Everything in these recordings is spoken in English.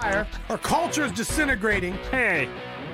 Our culture is disintegrating. Hey,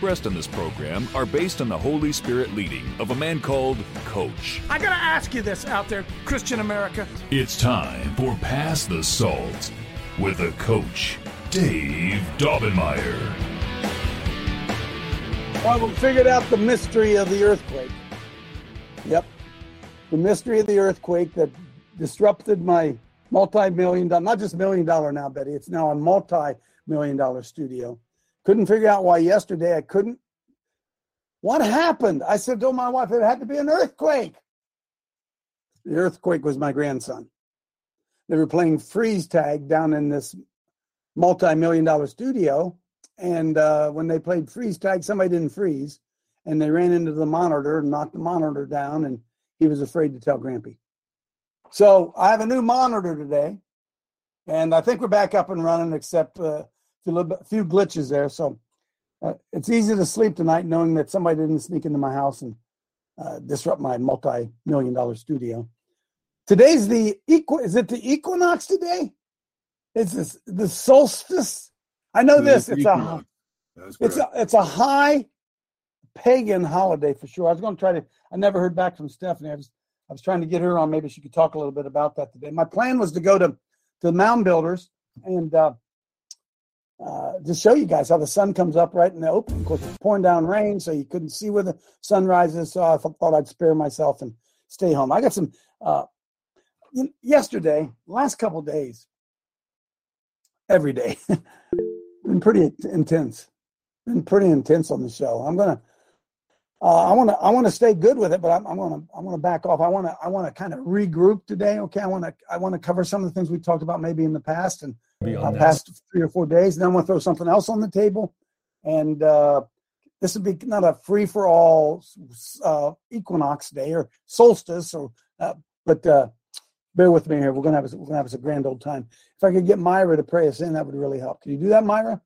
in this program are based on the Holy Spirit leading of a man called Coach. I gotta ask you this out there, Christian America. It's time for Pass the Salt with the coach, Dave Daubenmire. Well, we figured out the mystery of the earthquake. Yep. The mystery of the earthquake that disrupted my multi-million dollar, not just million dollar now, Betty, it's now a multi-million dollar studio. Couldn't figure out why yesterday I couldn't. What happened? I said to my wife, it had to be an earthquake. The earthquake was my grandson. They were playing freeze tag down in this multi-million dollar studio. And uh, when they played freeze tag, somebody didn't freeze. And they ran into the monitor and knocked the monitor down. And he was afraid to tell Grampy. So I have a new monitor today. And I think we're back up and running, except uh, a few, a few glitches there. So uh, it's easy to sleep tonight knowing that somebody didn't sneak into my house and uh, disrupt my multi-million dollar studio. Today's the equi- is it the equinox today? It's this, the solstice. I know this. It's a it's a it's a high pagan holiday for sure. I was going to try to. I never heard back from Stephanie. I was I was trying to get her on. Maybe she could talk a little bit about that today. My plan was to go to to the Mound Builders and uh, uh, to show you guys how the sun comes up right in the open. Of course, it's pouring down rain, so you couldn't see where the sun rises. So I thought I'd spare myself and stay home. I got some. Uh, yesterday, last couple days, every day, been pretty intense. Been pretty intense on the show. I'm gonna. Uh, I want to. I want to stay good with it, but I'm, I'm gonna. I want to back off. I want to. I want to kind of regroup today. Okay. I want to. I want to cover some of the things we talked about maybe in the past and uh, past three or four days. And then I want to throw something else on the table. And uh, this would be not a free for all uh, equinox day or solstice, or uh, but uh, bear with me here. We're gonna have we're gonna have us a grand old time. If I could get Myra to pray us in, that would really help. Can you do that, Myra?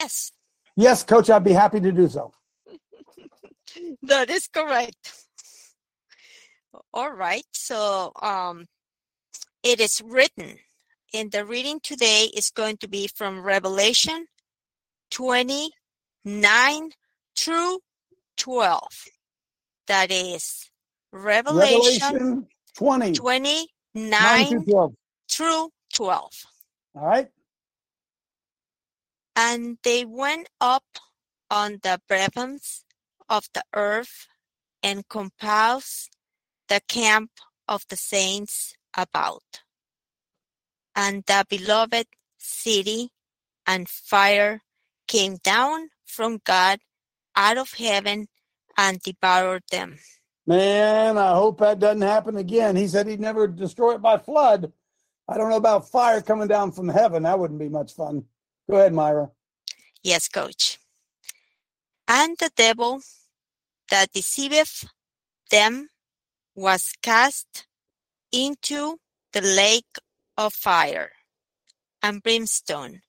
Yes, Yes, Coach. I'd be happy to do so. that is correct. All right. So um, it is written, and the reading today is going to be from Revelation 29 through 12. That is Revelation, Revelation 20, 9 29 through 12. through 12. All right. And they went up on the breadths of the earth and compassed the camp of the saints about. And the beloved city and fire came down from God out of heaven and devoured them. Man, I hope that doesn't happen again. He said he'd never destroy it by flood. I don't know about fire coming down from heaven. That wouldn't be much fun. Go ahead, Myra. Yes, coach. And the devil that deceiveth them was cast into the lake of fire and brimstone,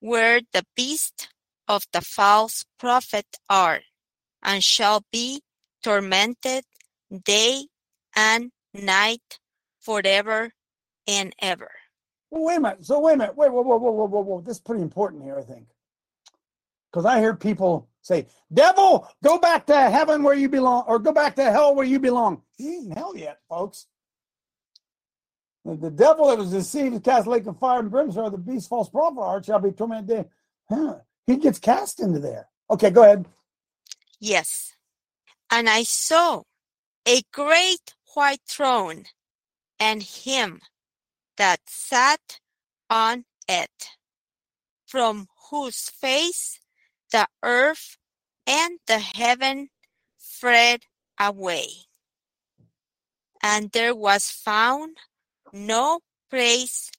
where the beast of the false prophet are, and shall be tormented day and night forever and ever. Well, wait a minute. So wait a minute. Wait, whoa, whoa, whoa, whoa, whoa, whoa. This is pretty important here, I think. Because I hear people say, Devil, go back to heaven where you belong, or go back to hell where you belong. Ain't in hell yet, folks. The, devil that was deceived, cast lake of fire and brimstone, the beast, false prophet, art shall be tormented. day. Huh. He gets cast into there. Okay, go ahead. Yes. And I saw a great white throne, and him that sat on it, from whose face the earth and the heaven fled away. And there was found no place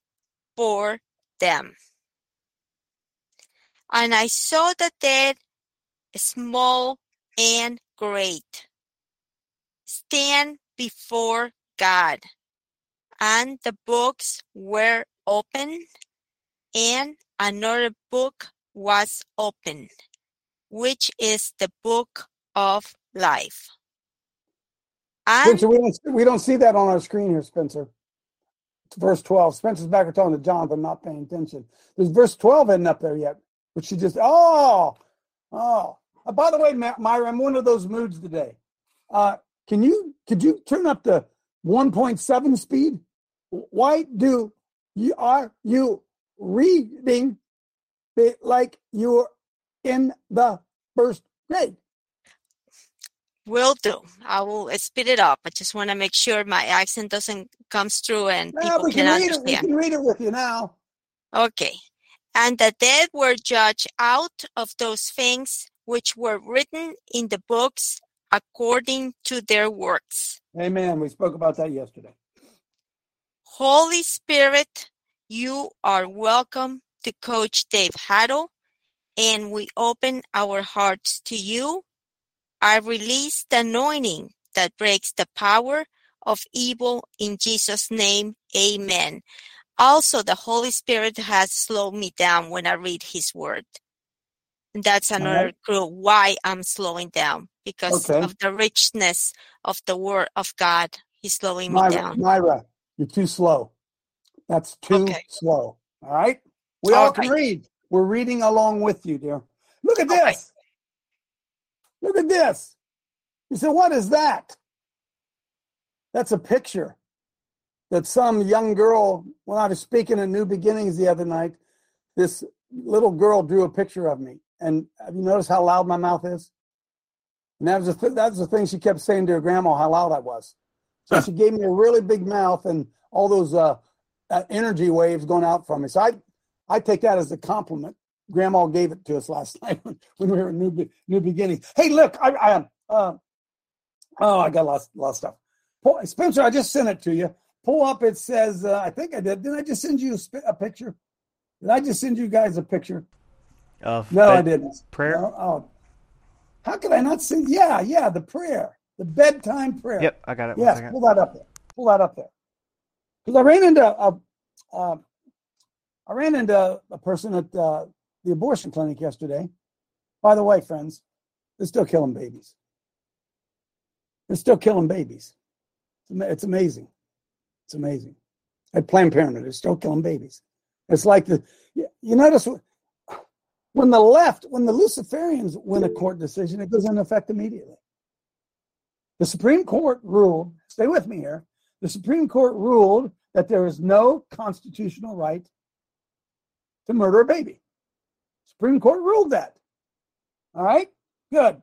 for them. And I saw the dead, small and great, stand before God, and the books were opened, and another book was opened, which is the book of life. And Spencer, we don't, we don't see that on our screen here, Spencer. It's verse 12. Spencer's back talking to Jonathan, not paying attention. There's verse 12 isn't up there yet, which she just, oh, oh. Uh, by the way, Myra, I'm one of those moods today. Uh, can you, could you turn up the 1.7 speed? Why do you, are you reading it like you're in the first grade? will do. I will speed it up. I just want to make sure my accent doesn't comes through and Yeah, people we can can read it. We can read it with you now. Okay. And the dead were judged out of those things which were written in the books according to their works. Amen. We spoke about that yesterday. Holy Spirit, you are welcome to Coach Dave Haddle, and we open our hearts to you. I release the anointing that breaks the power of evil in Jesus' name. Amen. Also, the Holy Spirit has slowed me down when I read His Word. And that's another right. clue why I'm slowing down because Okay. of the richness of the Word of God. He's slowing me Myra, down. Myra, you're too slow. That's too Okay. slow. All right. We all All can right. read. We're reading along with you, dear. Look at All right. this. Look at this. You said, what is that? That's a picture that some young girl, when I was speaking at New Beginnings the other night, this little girl drew a picture of me. And have you noticed how loud my mouth is? And that was the th- that was the thing she kept saying to her grandma how loud I was. So she gave me a really big mouth and all those uh, uh, energy waves going out from me. So I I take that as a compliment. Grandma gave it to us last night when, when we were in New New Beginning. Hey, look, I, I uh, oh I got a lot, of stuff. Pull, Spencer, I just sent it to you. Pull up. It says uh, I think I did. Didn't I just send you a, a picture? Did I just send you guys a picture? Of No, I didn't. prayer? No, oh. How could I not send? Yeah, yeah, the prayer, the bedtime prayer. Yep, I got it. Yes, pull that up there. Pull that up there. Because I ran into a, uh, I ran into a person at uh, the abortion clinic yesterday. By the way, friends, they're still killing babies. They're still killing babies. It's ama- It's amazing. It's amazing. At Planned Parenthood, they're still killing babies. It's like the you you notice when the left, when the Luciferians win a court decision, it goes into effect immediately. The Supreme Court ruled, stay with me here, the Supreme Court ruled that there is no constitutional right to murder a baby. Supreme Court ruled that. All right, good.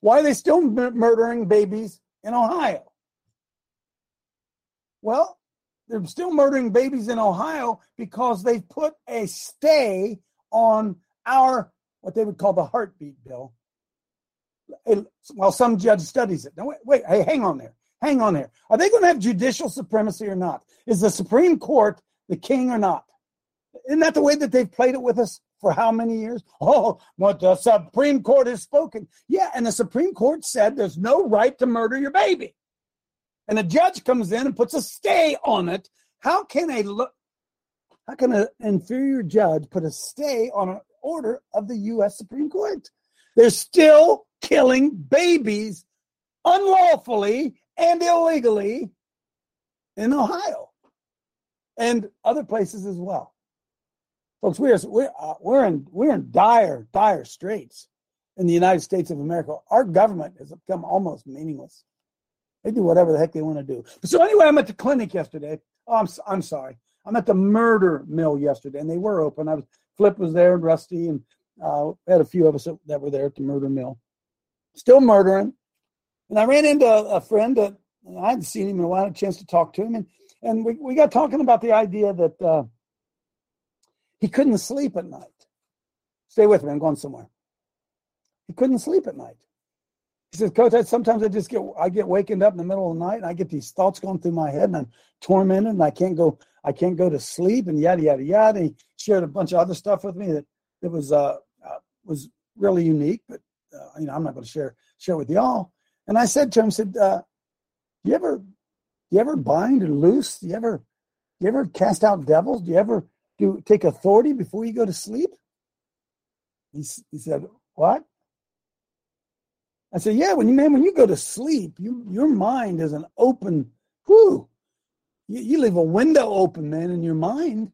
Why are they still mur- murdering babies in Ohio? Well, they're still murdering babies in Ohio because they've put a stay on our, what they would call the heartbeat bill, while some judge studies it. Now, wait, wait, hey, hang on there. Hang on there. Are they going to have judicial supremacy or not? Is the Supreme Court the king or not? Isn't that the way that they've played it with us for how many years? Oh, what the Supreme Court has spoken. Yeah, and the Supreme Court said there's no right to murder your baby. And a judge comes in and puts a stay on it. How can a lo- how can an inferior judge put a stay on an order of the U.S. Supreme Court? They're still killing babies unlawfully and illegally in Ohio and other places as well. Folks, we're we're we're in we're in dire dire straits in the United States of America. Our government has become almost meaningless. They do whatever the heck they want to do. So anyway, I'm at the clinic yesterday. Oh, I'm I'm sorry. I'm at the murder mill yesterday, and they were open. I was Flip was there, and Rusty, and uh, had a few of us that- were there at the murder mill, still murdering. And I ran into a, friend that I hadn't seen him in a while, had a chance to talk to him, and and we, we got talking about the idea that uh, he couldn't sleep at night. Stay with me, I'm going somewhere. He couldn't sleep at night. He says, Coach, sometimes I just get I get wakened up in the middle of the night and I get these thoughts going through my head and I'm tormented and I can't go I can't go to sleep and yada yada yada. He shared a bunch of other stuff with me that that was uh, uh was really unique, but uh, you know I'm not going to share share with y'all. And I said to him, I said, uh, "You ever, you ever bind and loose? Do you ever, you ever cast out devils? Do you ever do take authority before you go to sleep?" He, he said, "What?" I said, "Yeah, when you man, when you go to sleep, you your mind is an open. Whoo, you, you leave a window open, man, in your mind.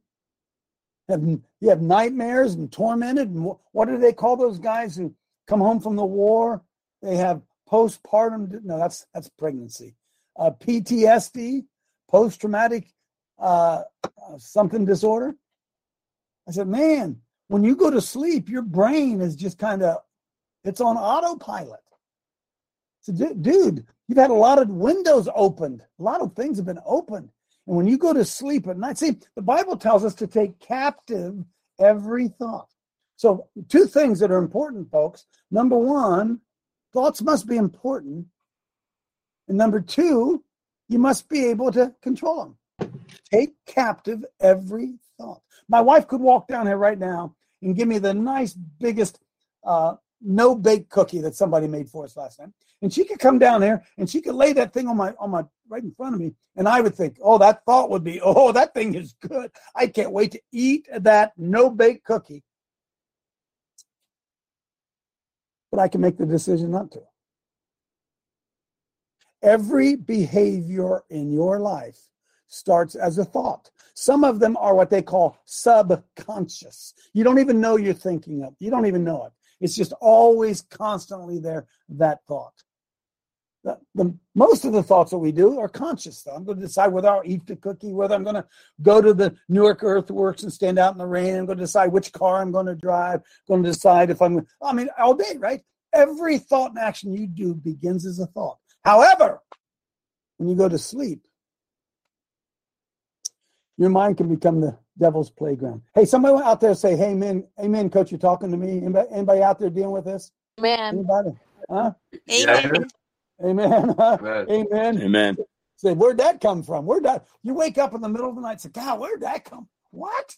Have you have nightmares and tormented, and what, what do they call those guys who come home from the war? They have postpartum. No, that's that's pregnancy. Uh, PTSD, post traumatic uh, uh, something disorder. I said, man, when you go to sleep, your brain is just kind of it's on autopilot. So, dude, you've had a lot of windows opened. A lot of things have been opened. And when you go to sleep at night, see, the Bible tells us to take captive every thought. So, two things that are important, folks. Number one, thoughts must be important. And number two, you must be able to control them. Take captive every thought. My wife could walk down here right now and give me the nice, biggest uh, no bake cookie that somebody made for us last night. And she could come down there and she could lay that thing on my on my right in front of me, and I would think, oh, that thought would be, oh, that thing is good. I can't wait to eat that no bake cookie. But I can make the decision not to. Every behavior in your life starts as a thought. Some of them are what they call subconscious. You don't even know you're thinking of. You don't even know it. It's just always constantly there, that thought. The, the, most of the thoughts that we do are conscious. Though. I'm going to decide whether I'll eat the cookie, whether I'm going to go to the Newark Earthworks and stand out in the rain. I'm going to decide which car I'm going to drive. I'm going to decide if I'm. I mean, all day, right? Every thought and action you do begins as a thought. However, when you go to sleep, your mind can become the devil's playground. Hey, somebody out there say, "Hey, amen, amen, coach. You're talking to me. Anybody, anybody out there dealing with this? Amen. Anybody? Huh? Amen. Amen. Amen. Amen. Amen. Say, where'd that come from? Where'd that? You wake up in the middle of the night. Say, God, where'd that come? What?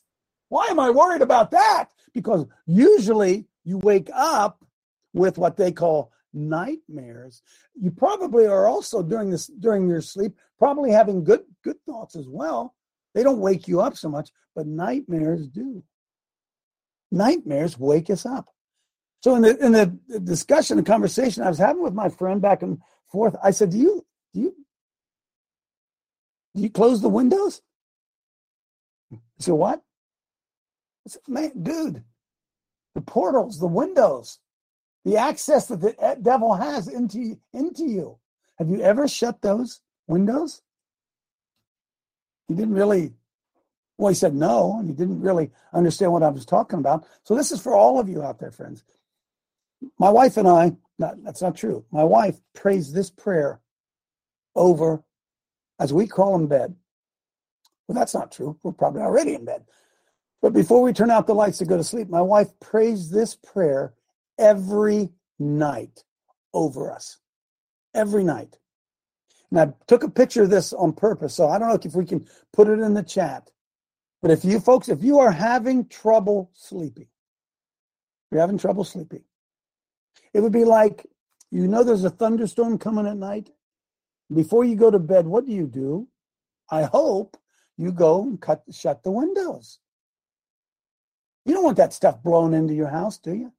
Why am I worried about that? Because usually you wake up with what they call nightmares. You probably are also during this during your sleep probably having good good thoughts as well. They don't wake you up so much, but nightmares do. Nightmares wake us up. So in the in the discussion, the conversation I was having with my friend back and forth, I said, "Do you do you do you close the windows?" He said, "What?" I said, "Man, dude, the portals, the windows, the access that the devil has into into you. Have you ever shut those windows?" He didn't really, well, he said no, and he didn't really understand what I was talking about. So this is for all of you out there, friends. My wife and I, not, that's not true. My wife prays this prayer over as we crawl in bed. Well, that's not true. We're probably already in bed. But before we turn out the lights to go to sleep, my wife prays this prayer every night over us. Every night. And I took a picture of this on purpose. So I don't know if we can put it in the chat. But if you folks, if you are having trouble sleeping, you're having trouble sleeping, it would be like you know there's a thunderstorm coming at night. Before you go to bed, what do you do? I hope you go and cut shut the windows. You don't want that stuff blown into your house, do you?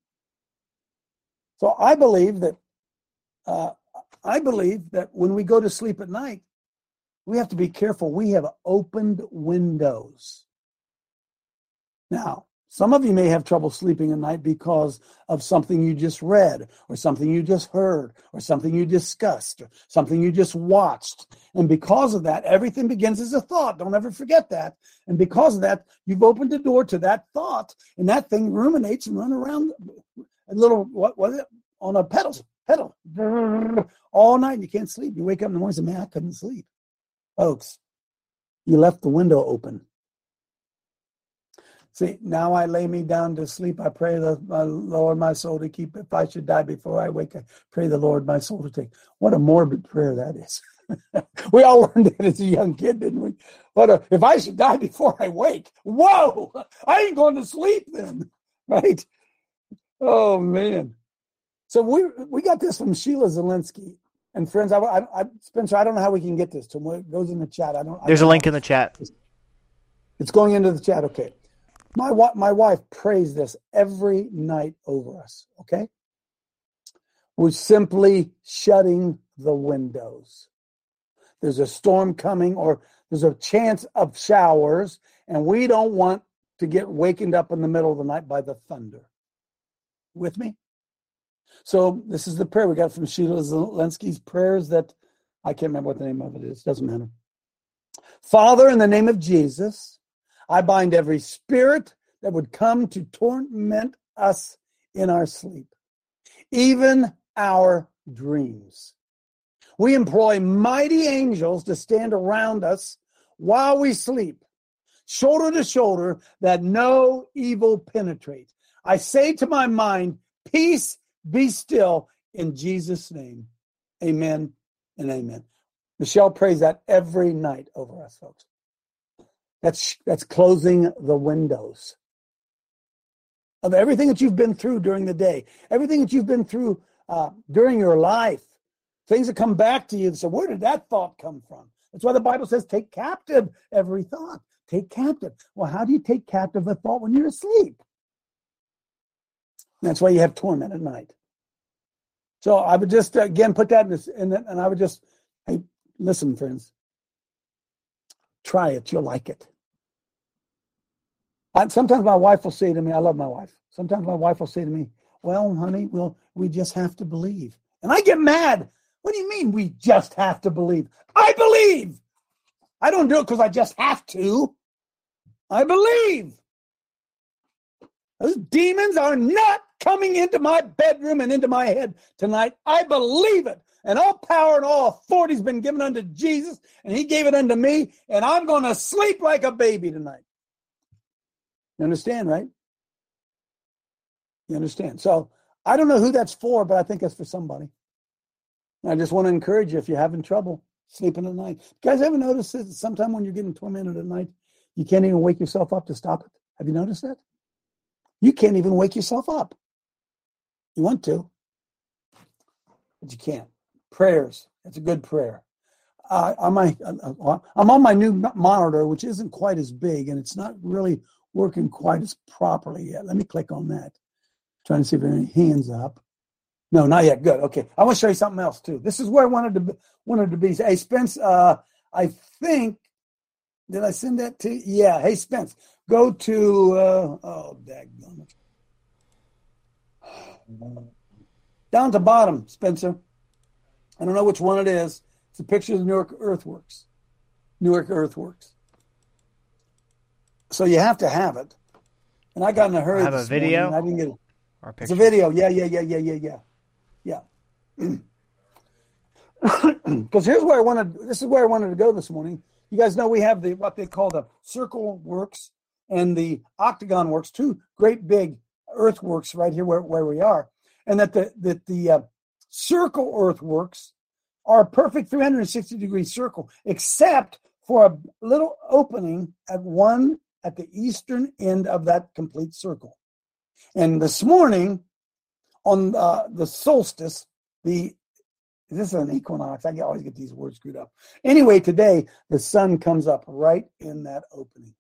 So I believe that uh, I believe that when we go to sleep at night, we have to be careful. We have opened windows. Now, some of you may have trouble sleeping at night because of something you just read, or something you just heard, or something you discussed, or something you just watched. And because of that, everything begins as a thought. Don't ever forget that. And because of that, you've opened the door to that thought, and that thing ruminates and run around a little what was it on a pedal pedal all night and you can't sleep. You wake up in the morning and say, man, I couldn't sleep. Folks, you left the window open. See, now I lay me down to sleep. I pray the my Lord my soul to keep. If I should die before I wake, I pray the Lord my soul to take. What a morbid prayer that is. we all learned it as a young kid, didn't we? But a, if I should die before I wake, whoa, I ain't going to sleep then. right? Oh man. So we we got this from Sheila Zilinsky. And friends, I, I, I Spencer, I don't know how we can get this to him. It goes in the chat. I don't. There's a don't link know. in the chat. It's going into the chat. Okay. My my wife prays this every night over us. Okay. We're simply shutting the windows. There's a storm coming, or there's a chance of showers, and we don't want to get wakened up in the middle of the night by the thunder. With me? So this is the prayer we got from Sheila Zilinsky's prayers that I can't remember what the name of it is. Doesn't matter. Father, in the name of Jesus, I bind every spirit that would come to torment us in our sleep, even our dreams. We employ mighty angels to stand around us while we sleep, shoulder to shoulder, that no evil penetrates. I say to my mind, Peace, be still in Jesus' name. Amen and amen. Michelle prays that every night over us, folks. That's that's closing the windows of everything that you've been through during the day, everything that you've been through uh, during your life, things that come back to you. So where did that thought come from? That's why the Bible says, "Take captive every thought." Take captive. Well, how do you take captive a thought when you're asleep? That's why you have torment at night. So I would just uh, again put that in this, and, and I would just, hey, listen, friends, try it. You'll like it. Sometimes my wife will say to me, I love my wife. Sometimes my wife will say to me, Well, honey, well, we just have to believe. And I get mad. What do you mean we just have to believe? I believe. I don't do it because I just have to. I believe. Those demons are not coming into my bedroom and into my head tonight. I believe it. And all power and all authority has been given unto Jesus, and He gave it unto me, and I'm going to sleep like a baby tonight. You understand, right? You understand? So I don't know who that's for, but I think that's for somebody. And I just want to encourage you if you're having trouble sleeping at night. You guys ever notice that sometime when you're getting tormented at night, you can't even wake yourself up to stop it? Have you noticed that? You can't even wake yourself up. You want to, but you can't. Prayers. That's a good prayer. Uh, I'm on my new monitor, which isn't quite as big, and it's not really working quite as properly yet. Let me click on that. Trying to see if there are any hands up. No, not yet. Good. Okay. I want to show you something else too. This is where I wanted to be, wanted to be. Hey, Spence. Uh, I think did I send that to? Yeah. Hey, Spence. Go to. Uh, oh, daggone it. Down to bottom, Spencer. I don't know which one it is. It's a picture of the Newark Earthworks. Newark Earthworks. So you have to have it. And I got in a hurry. Have a video? I didn't get it. Or It's a video. Yeah, yeah, yeah, yeah, yeah, yeah, yeah. Because here's where I wanted. This is where I wanted to go this morning. You guys know we have the what they call the Circle Works and the Octagon Works, two great big earthworks right here where, where we are, and that the that the uh, Circle Earthworks are a perfect 360 degree circle, except for a little opening at one at the eastern end of that complete circle. And this morning, on uh, the solstice, the this is an equinox. I always get these words screwed up. Anyway, today the sun comes up right in that opening,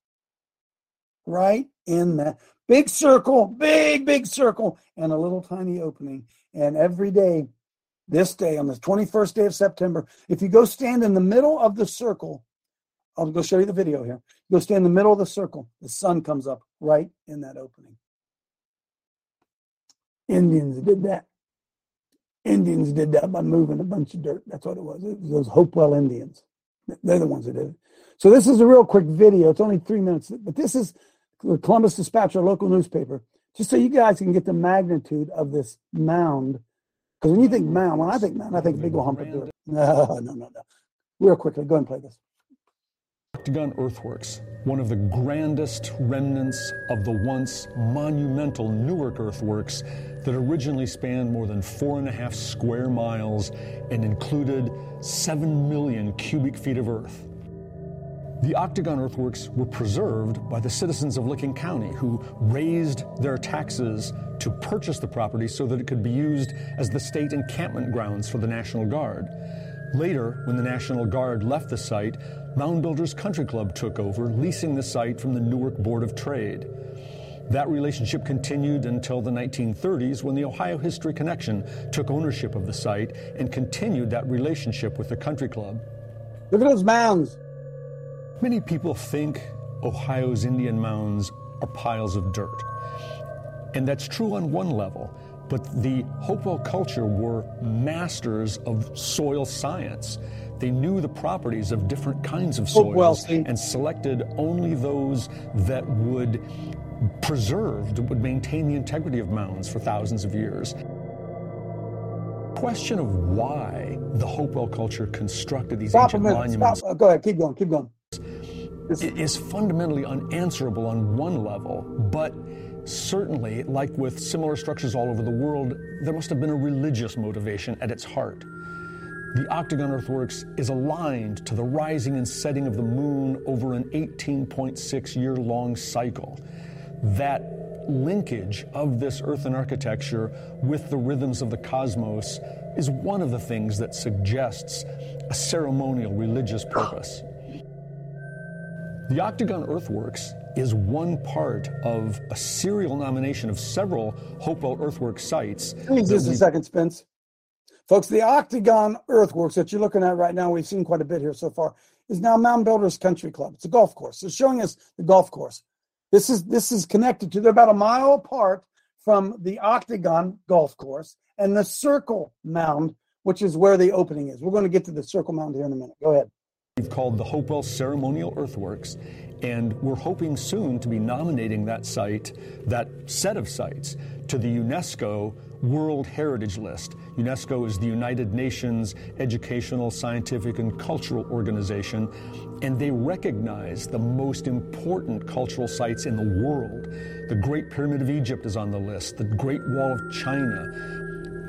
right in that big circle, big big circle, and a little tiny opening. And every day, this day on the twenty-first day of September, if you go stand in the middle of the circle, I'll go show you the video here. Go stand in the middle of the circle. The sun comes up right in that opening. Indians did that. Indians did that by moving a bunch of dirt. That's what it was. It was those Hopewell Indians. They're the ones that did it. So this is a real quick video. It's only three minutes, but this is Columbus Dispatch, our local newspaper, just so you guys can get the magnitude of this mound. Because when you think mound, when I think mound, I think big old hump of dirt. No, no, no, no. Real quickly, go and play this. Octagon Earthworks, one of the grandest remnants of the once monumental Newark earthworks that originally spanned more than four and a half square miles and included seven million cubic feet of earth. The octagon earthworks were preserved by the citizens of Licking County who raised their taxes to purchase the property so that it could be used as the state encampment grounds for the National Guard. Later, when the National Guard left the site, Mound Builders Country Club took over, leasing the site from the Newark Board of Trade. That relationship continued until the 1930s when the Ohio History Connection took ownership of the site and continued that relationship with the country club. Look at those mounds. Many people think Ohio's Indian mounds are piles of dirt. And that's true on one level. But the Hopewell culture were masters of soil science. They knew the properties of different kinds of soils and selected only those that would preserve, that would maintain the integrity of mounds for thousands of years. Question of why the Hopewell culture constructed these Stop ancient minute. monuments Stop. Uh, Go ahead. Keep going. Keep going. It is fundamentally unanswerable on one level, but certainly, like with similar structures all over the world, there must have been a religious motivation at its heart. The octagon earthworks is aligned to the rising and setting of the moon over an 18.6 year long cycle. That linkage of this earthen architecture with the rhythms of the cosmos is one of the things that suggests a ceremonial religious purpose. The Octagon Earthworks is one part of a serial nomination of several Hopewell Earthworks sites. Please, just a second, Spence. Folks, the Octagon Earthworks that you're looking at right now, we've seen quite a bit here so far, is now Mound Builders Country Club. It's a golf course. It's showing us the golf course. This is this is connected to. They're about a mile apart from the Octagon Golf Course and the Circle Mound, which is where the opening is. We're going to get to the Circle Mound here in a minute. Go ahead. We've called the Hopewell Ceremonial Earthworks, and we're hoping soon to be nominating that site, that set of sites, to the UNESCO World Heritage List. UNESCO is the United Nations Educational, Scientific, and Cultural Organization, and they recognize the most important cultural sites in the world. The Great Pyramid of Egypt is on the list, the Great Wall of China.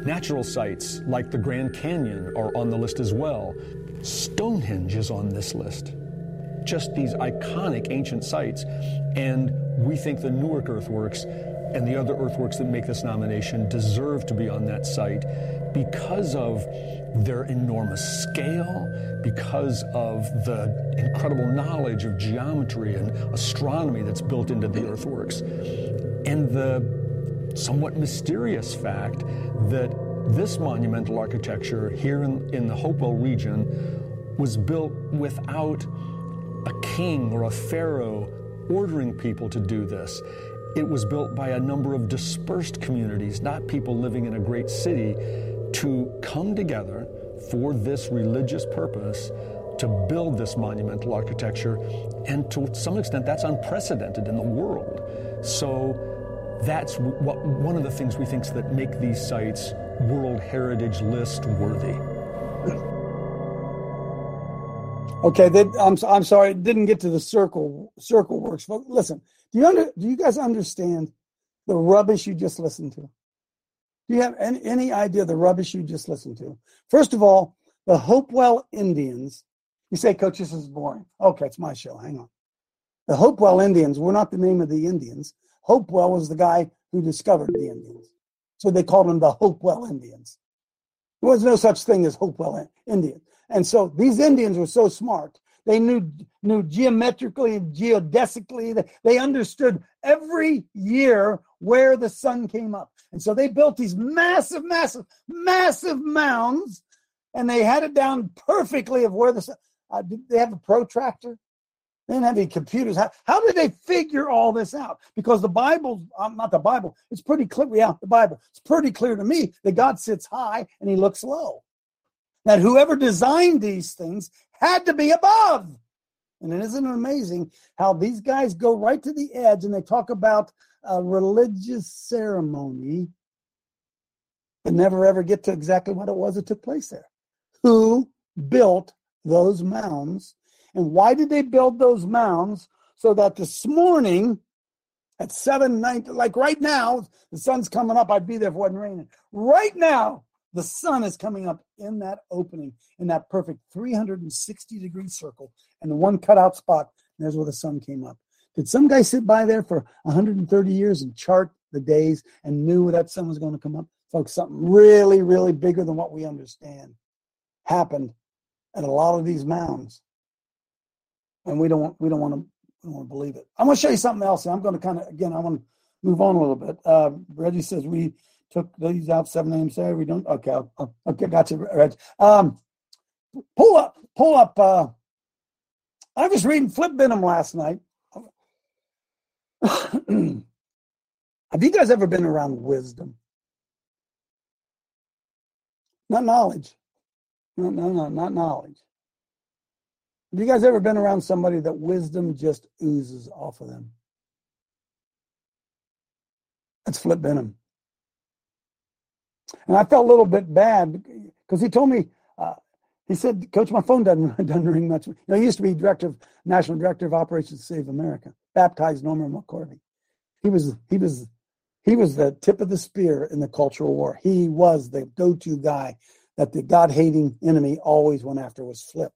Natural sites like the Grand Canyon are on the list as well. Stonehenge is on this list. Just these iconic ancient sites. And we think the Newark earthworks and the other earthworks that make this nomination deserve to be on that site because of their enormous scale, because of the incredible knowledge of geometry and astronomy that's built into the earthworks, and the somewhat mysterious fact that this monumental architecture here in, in the Hopewell region was built without a king or a pharaoh ordering people to do this. It was built by a number of dispersed communities, not people living in a great city, to come together for this religious purpose to build this monumental architecture. And to some extent, that's unprecedented in the world. So that's what, one of the things we think that make these sites World Heritage List worthy. Okay, I'm I'm sorry, didn't get to the circle circle works. But listen, do you under do you guys understand the rubbish you just listened to? Do you have any, any idea the rubbish you just listened to? First of all, the Hopewell Indians. You say, Coach, this is boring. Okay, it's my show. Hang on. The Hopewell Indians were not the name of the Indians. Hopewell was the guy who discovered the Indians. So they called them the Hopewell Indians. There was no such thing as Hopewell Indians. And so these Indians were so smart. They knew knew geometrically and geodesically. They, they understood every year where the sun came up. And so they built these massive, massive, massive mounds, and they had it down perfectly of where the sun. Uh, did they have a protractor? They didn't have any computers. How, how did they figure all this out? Because the Bible, um, not the Bible, it's pretty clear. Yeah, the Bible. It's pretty clear to me that God sits high and he looks low that whoever designed these things had to be above. And it isn't amazing how these guys go right to the edge and they talk about a religious ceremony, but never ever get to exactly what it was that took place there. Who built those mounds? And why did they build those mounds? So that this morning at 7, 9, like right now, the sun's coming up. I'd be there if it wasn't raining. Right now, the sun is coming up in that opening, in that perfect 360 degree circle. and the one cutout spot, there's where the sun came up. Did some guy sit by there for 130 years and chart the days and knew that sun was going to come up? Folks, something really, really bigger than what we understand happened at a lot of these mounds. And we don't want we don't want to we don't want to believe it. I'm going to show you something else. I'm going to kind of again I want to move on a little bit. Uh, Reggie says we took these out 7 a.m. Saturday. We don't. Okay, I'll, okay, gotcha, Reg. Um, pull up, pull up. Uh, I was reading Flip Benham last night. Have you guys ever been around wisdom? Not knowledge. No, no, no, not knowledge. Have you guys ever been around somebody that wisdom just oozes off of them? That's Flip Benham. And I felt a little bit bad because he told me, uh, he said, Coach, my phone doesn't, doesn't ring much. You know, he used to be director of, national director of operations Save America, baptized Norman McCorvey. He was, he was, he was the tip of the spear in the cultural war. He was the go-to guy that the God-hating enemy always went after was Flip.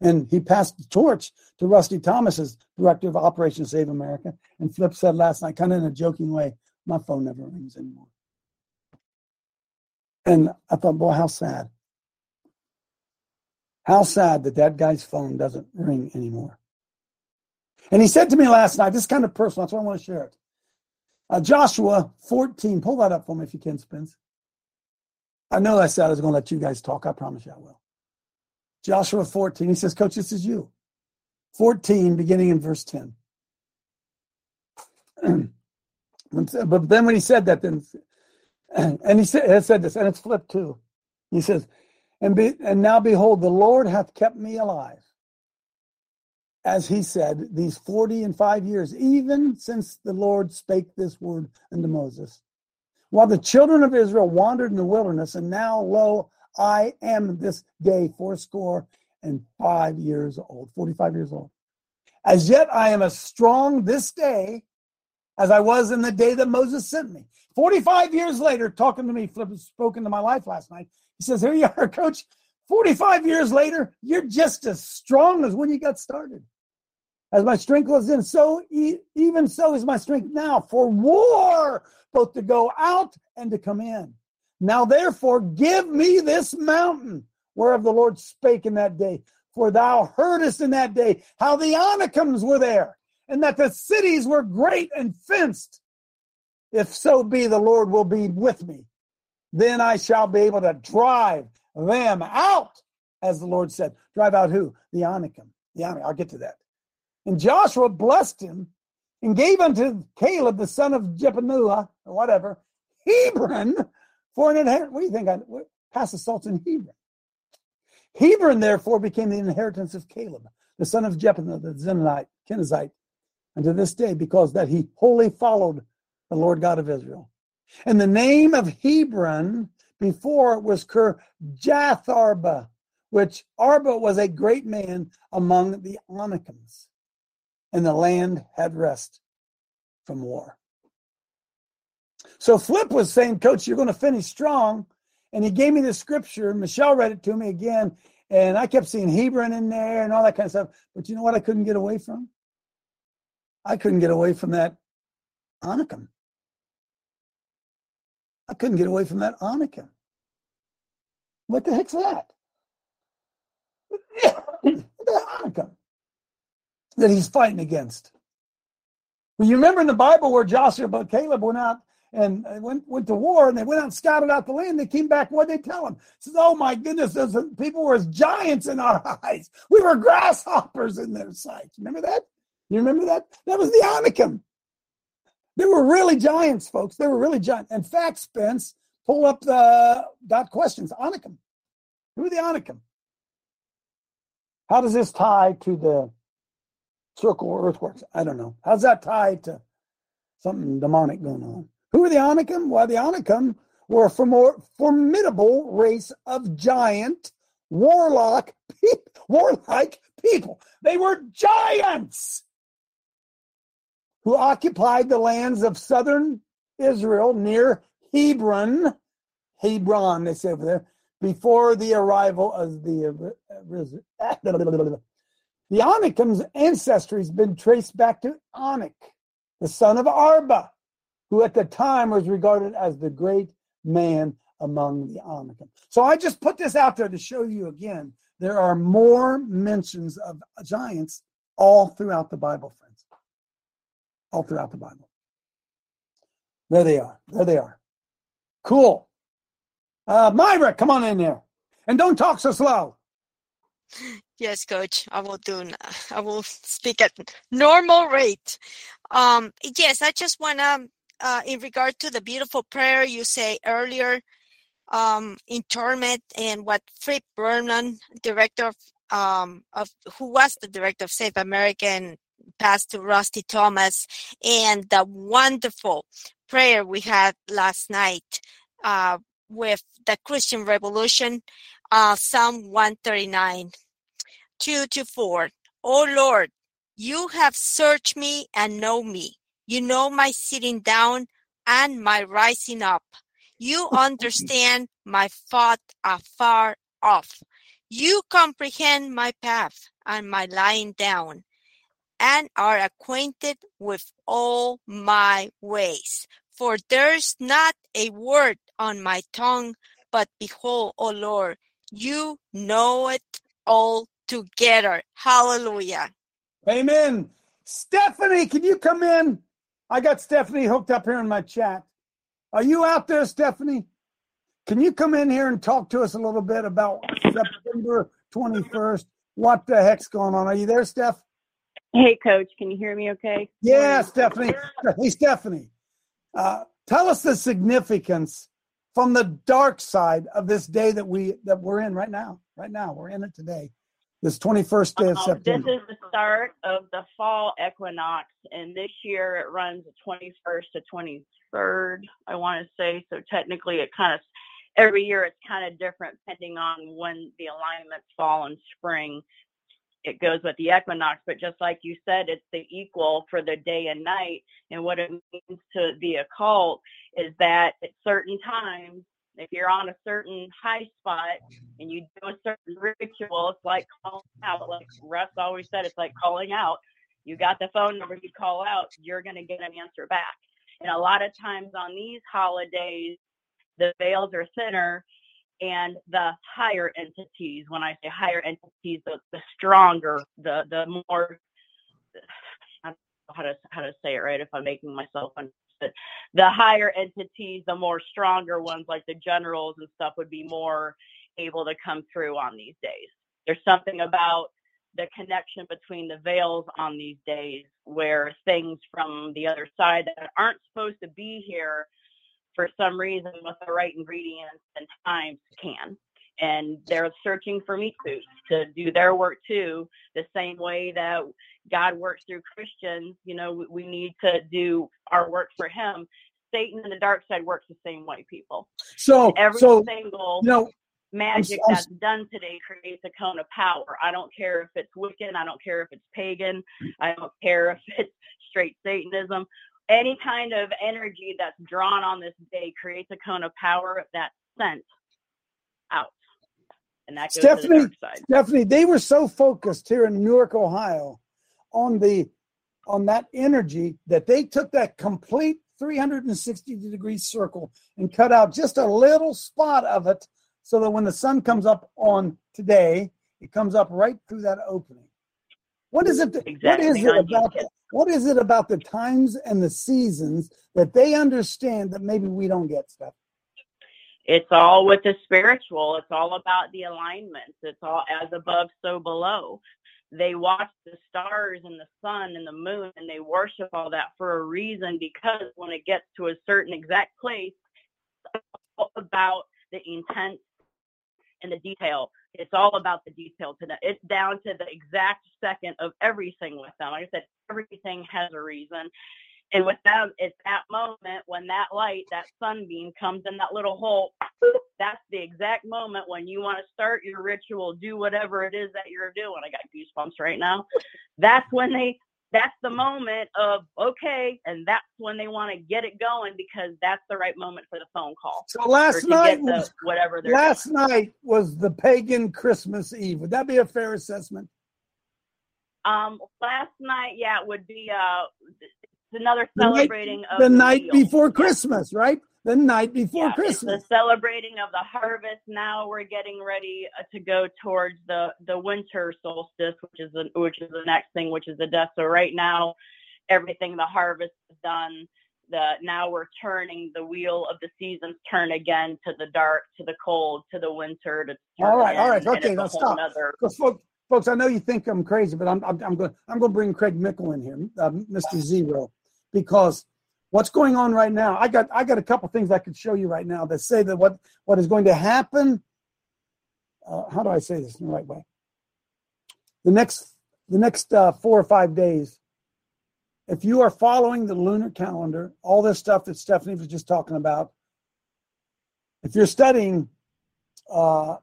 And he passed the torch to Rusty Thomas as director of Operations Save America. And Flip said last night, kind of in a joking way, my phone never rings anymore. And I thought, boy, how sad. How sad that that guy's phone doesn't ring anymore. And he said to me last night, this is kind of personal, that's why I want to share it. Uh, Joshua 14, pull that up for me if you can, Spence. I know I said I was going to let you guys talk. I promise you I will. Joshua 14, he says, Coach, this is you. 14, beginning in verse 10. but then when he said that, then and he said, said this, and it's flipped too. He says, and, be, and now behold, the Lord hath kept me alive, as he said, these 40 and five years, even since the Lord spake this word unto Moses. While the children of Israel wandered in the wilderness, and now, lo, I am this day fourscore and five years old, 45 years old. As yet I am as strong this day as I was in the day that Moses sent me. 45 years later, talking to me, Flip spoke into my life last night. He says, Here you are, coach. 45 years later, you're just as strong as when you got started. As my strength was then, so even so is my strength now for war, both to go out and to come in. Now, therefore, give me this mountain whereof the Lord spake in that day. For thou heardest in that day how the Anakims were there, and that the cities were great and fenced. If so be the Lord will be with me, then I shall be able to drive them out, as the Lord said. Drive out who? The Anakim. The Anakim. I'll get to that. And Joshua blessed him and gave unto Caleb, the son of Jephunneh, or whatever, Hebron for an. What do you think? I pass the salt in Hebron. Hebron, therefore, became the inheritance of Caleb, the son of Jephunneh, the Zenite, Kenizzite, unto this day, because that he wholly followed the Lord God of Israel. And the name of Hebron before was Kirjatharba, which Arba was a great man among the Anakims, and the land had rest from war. So Flip was saying, Coach, you're going to finish strong. And he gave me the scripture. Michelle read it to me again. And I kept seeing Hebron in there and all that kind of stuff. But you know what I couldn't get away from? I couldn't get away from that Anakim. I couldn't get away from that Anakim. What the heck's that? the Anakim that he's fighting against. Well, you remember in the Bible where Joshua but Caleb went out and went went to war and they went out and scouted out the land. They came back. What they tell them? Says, "Oh my goodness, those people were as giants in our eyes. We were grasshoppers in their sight." Remember that? You remember that? That was the Anakim. They were really giants, folks. They were really giant. In fact, Spence, pull up the dot questions. Anakim. Who are the Anakim? How does this tie to the circle earthworks? I don't know. How's that tied to something demonic going on? Who are the Anakim? Well, the Anakim were a formidable race of giant, warlock, warlike people. They were giants who occupied the lands of southern Israel near Hebron, Hebron, they say over there, before the arrival of the The Anakim ancestry has been traced back to Anak, the son of Arba, who at the time was regarded as the great man among the Anakim. So I just put this out there to show you again. There are more mentions of giants all throughout the Bible, friends. All throughout the Bible. There they are. There they are. Cool. Uh, Myra, come on in there. And don't talk so slow. Yes, coach. I will do. I will speak at normal rate. Um, yes, I just want to, uh, in regard to the beautiful prayer you say earlier, um, in Torment and what Flip Benham, director of, um, of who was the director of Save American, passed to Rusty Thomas, and the wonderful prayer we had last night uh, with the Christian Revolution, uh, Psalm 139, 2 to 4. O Lord, you have searched me and know me. You know my sitting down and my rising up. You understand my thought afar off. You comprehend my path and my lying down, and are acquainted with all my ways. For there's not a word on my tongue, but behold, O Lord, you know it all together. Hallelujah. Amen. Stephanie, can you come in? I got Stephanie hooked up here in my chat. Are you out there, Stephanie? Can you come in here and talk to us a little bit about September 21st? What the heck's going on? Are you there, Steph? Hey, Coach. Can you hear me okay? Yeah, Stephanie. Hey, Stephanie. Uh, tell us the significance from the dark side of this day that we that we're in right now. Right now, we're in it today. This 21st day of Um, September. This is the start of the fall equinox, and this year it runs the 21st to 23rd, I want to say. So technically, it kind of every year it's kind of different depending on when the alignments fall in spring. It goes with the equinox, but just like you said, it's the equal for the day and night. And what it means to the occult is that at certain times, if you're on a certain high spot and you do a certain ritual, it's like calling out. Like Russ always said, it's like calling out. You got the phone number, you call out, you're going to get an answer back. And a lot of times on these holidays, the veils are thinner and the higher entities, when I say higher entities, the, the stronger, the the more how to how to say it right if I'm making myself understood. The higher entities, the more stronger ones like the generals and stuff would be more able to come through on these days. There's something about the connection between the veils on these days where things from the other side that aren't supposed to be here for some reason with the right ingredients and times can. And they're searching for meat suits to do their work too, the same way that God works through Christians. You know, we, we need to do our work for Him. Satan and the dark side works the same way, people. So, Every so single you know, magic I'm- that's done today creates a cone of power. I don't care if it's Wiccan, I don't care if it's pagan, I don't care if it's straight Satanism. Any kind of energy that's drawn on this day creates a cone of power that's sent out. And that goes to the Stephanie. Stephanie, they were so focused here in Newark, Ohio, on the on that energy that they took that complete 360 degree circle and cut out just a little spot of it so that when the sun comes up on today, it comes up right through that opening. What is it? that- Exactly, What is it about? the- What is it about the times and the seasons that they understand that maybe we don't get stuff? It's all with the spiritual. It's all about the alignments. It's all as above, so below. They watch the stars and the sun and the moon and they worship all that for a reason because when it gets to a certain exact place, it's all about the intent and the detail. It's all about the detail to that. It's down to the exact second of everything with them. Like I said, everything has a reason. And with them, it's that moment when that light, that sunbeam comes in that little hole. That's the exact moment when you want to start your ritual, do whatever it is that you're doing. I got goosebumps right now. That's when they, that's the moment of, okay. And that's when they want to get it going because that's the right moment for the phone call. So last night was whatever last doing. night was the pagan Christmas Eve. Would that be a fair assessment? Um, last night, yeah, it would be uh, another The night- celebrating of the night before Christmas, right? The night before Yeah, Christmas. the celebrating of the harvest. Now we're getting ready uh, to go towards the the winter solstice, which is the which is the next thing, which is the death. So right now, everything the harvest is done. The now we're turning the wheel of the seasons turn again to the dark, to the cold, to the winter. To All right, all right, okay, now stop. nother- Because folks, folks, I know you think I'm crazy, but I'm I'm, I'm going I'm going to bring Craig Mickle in here, uh, Mr. Zero, because what's going on right now? I got I got a couple things I could show you right now that say that what what is going to happen. Uh, how do I say this in the right way? The next the next uh, four or five days, if you are following the lunar calendar, all this stuff that Stephanie was just talking about, if you're studying uh,